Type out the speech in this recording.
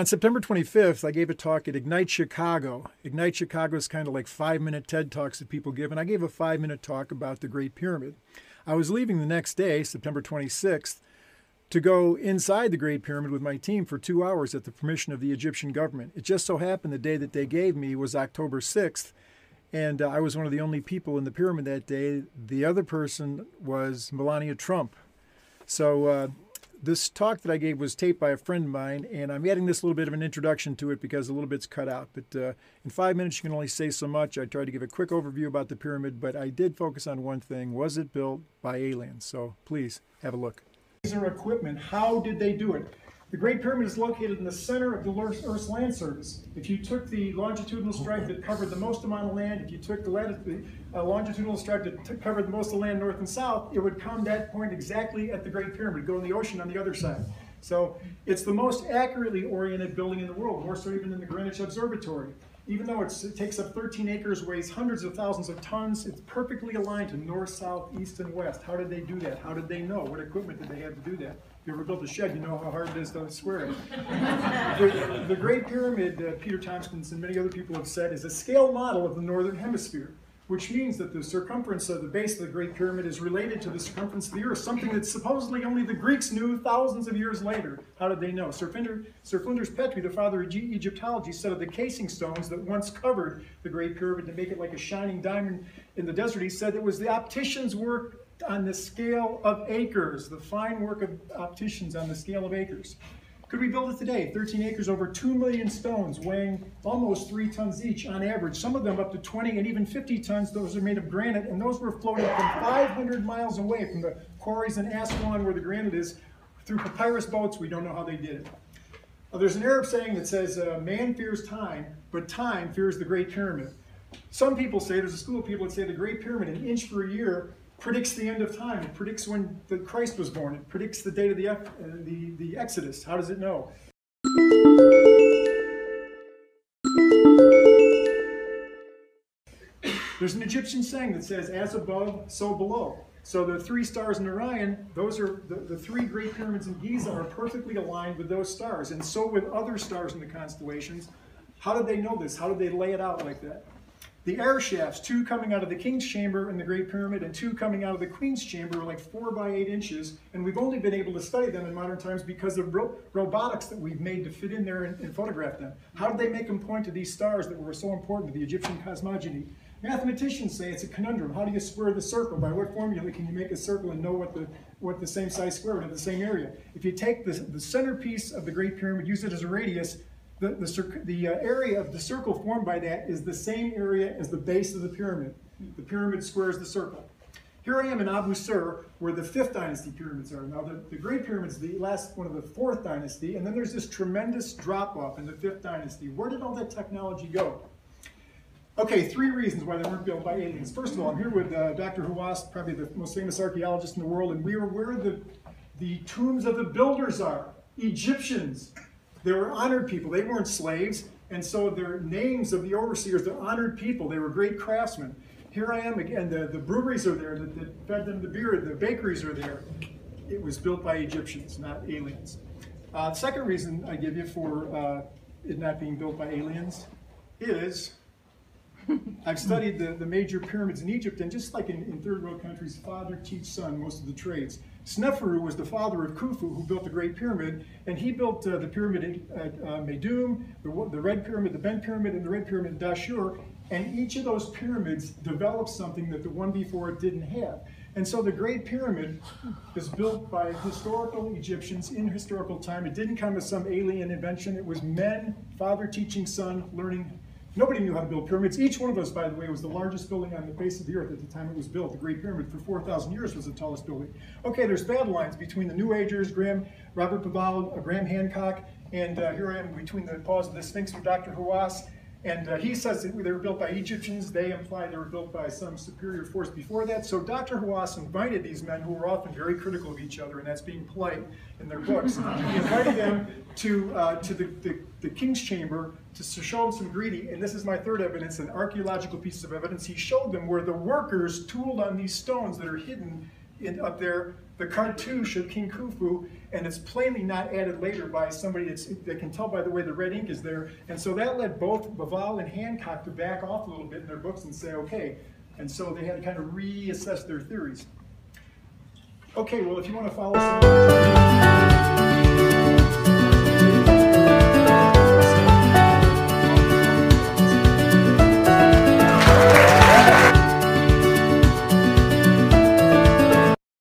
on September 25th, I gave a talk at Ignite Chicago. Ignite Chicago is kind of like five minute TED Talks that people give, and I gave a five minute talk about the Great Pyramid. I was leaving the next day, September 26th, to go inside the Great Pyramid with my team for two hours at the permission of the Egyptian government. It just so happened the day that they gave me was October 6th, and uh, I was one of the only people in the pyramid that day. The other person was Melania Trump. So, uh, this talk that I gave was taped by a friend of mine, and I'm adding this little bit of an introduction to it because a little bit's cut out. But uh, in five minutes, you can only say so much. I tried to give a quick overview about the pyramid, but I did focus on one thing was it built by aliens? So please have a look. These are equipment. How did they do it? The Great Pyramid is located in the center of the Earth's land surface. If you took the longitudinal stripe that covered the most amount of land, if you took the, latitude, uh, longitudinal stripe that covered the most of the land north and south, it would come that point exactly at the Great Pyramid, go in the ocean on the other side. So it's the most accurately oriented building in the world, more so even than the Greenwich Observatory. Even though it takes up 13 acres, weighs hundreds of thousands of tons, it's perfectly aligned to north, south, east, and west. How did they do that? How did they know? What equipment did they have to do that? If you ever built a shed, you know how hard it is to square it. the, the, Great Pyramid, uh, Peter Tompkins and many other people have said, is a scale model of the Northern Hemisphere, which means that the circumference of the base of the Great Pyramid is related to the circumference of the Earth, something that supposedly only the Greeks knew thousands of years later. How did they know? Sir, Finder, Sir Flinders Petrie, the father of Egyptology, said of the casing stones that once covered the Great Pyramid to make it like a shining diamond in the desert, he said it was the opticians' work on the scale of acres, the fine work of opticians on the scale of acres. Could we build it today? 13 acres over 2 million stones weighing almost 3 tons each on average. Some of them up to 20 and even 50 tons. Those are made of granite, and those were floating from 500 miles away from the quarries in Aswan where the granite is through papyrus boats. We don't know how they did it. Uh, there's an Arab saying that says, uh, man fears time, but time fears the Great Pyramid. Some people say, there's a school of people that say the Great Pyramid, an inch per year, predicts the end of time. It predicts when the Christ was born. It predicts the date of the, uh, the, the Exodus. How does it know? There's an Egyptian saying that says, as above, so below. So the three stars in Orion, those are the, the three great pyramids in Giza are perfectly aligned with those stars. And so with other stars in the constellations. How did they know this? How did they lay it out like that? The air shafts, two coming out of the King's Chamber in the Great Pyramid and two coming out of the Queen's Chamber, are like four by eight inches, and we've only been able to study them in modern times because of ro robotics that we've made to fit in there and, and, photograph them. How did they make them point to these stars that were so important to the Egyptian cosmogony? Mathematicians say it's a conundrum. How do you square the circle? By what formula can you make a circle and know what the what the same size square root of the same area? If you take the, the centerpiece of the Great Pyramid, use it as a radius, the, the, the uh, area of the circle formed by that is the same area as the base of the pyramid. The pyramid squares the circle. Here I am in Abu Sir, where the fifth dynasty pyramids are. Now, the, the Great Pyramids, the last one of the fourth dynasty, and then there's this tremendous drop off in the fifth dynasty. Where did all that technology go? Okay, three reasons why they weren't built by aliens. First of all, I'm here with uh, Dr. Hawass, probably the most famous archaeologist in the world, and we are where the, the tombs of the builders are Egyptians. They were honored people. They weren't slaves. And so their names of the overseers, they're honored people. They were great craftsmen. Here I am again. The, the breweries are there that, that fed them the beer. The bakeries are there. It was built by Egyptians, not aliens. Uh, second reason I give you for uh, it not being built by aliens is I've studied the, the major pyramids in Egypt, and just like in, in third world countries, father teach son most of the trades. Sneferu was the father of Khufu, who built the Great Pyramid, and he built uh, the pyramid at uh, Meidum, the, the Red Pyramid, the Bent Pyramid, and the Red Pyramid in Dashur, and each of those pyramids developed something that the one before it didn't have. And so the Great Pyramid is built by historical Egyptians in historical time. It didn't come as some alien invention. It was men, father teaching son, learning Nobody knew how to build pyramids. Each one of those, by the way, was the largest building on the face of the earth at the time it was built. The Great Pyramid for 4,000 years was the tallest building. Okay, there's battle lines between the New Agers, Graham, Robert Bauval, uh, Graham Hancock, and uh, here I am between the paws of the Sphinx with Dr. Hawass. And uh, he says that they were built by Egyptians. They imply they were built by some superior force before that. So Dr. Hawass invited these men who were often very critical of each other, and that's being polite in their books. he invited them to, uh, to the, the, the, king's chamber to show them some greedy. And this is my third evidence, an archaeological piece of evidence. He showed them where the workers tooled on these stones that are hidden in, up there, the cartouche of King Khufu, and it's plainly not added later by somebody that's, that can tell by the way the red ink is there. And so that led both Bauval and Hancock to back off a little bit in their books and say, okay. And so they had to kind of reassess their theories. Okay, well, if you want to follow some.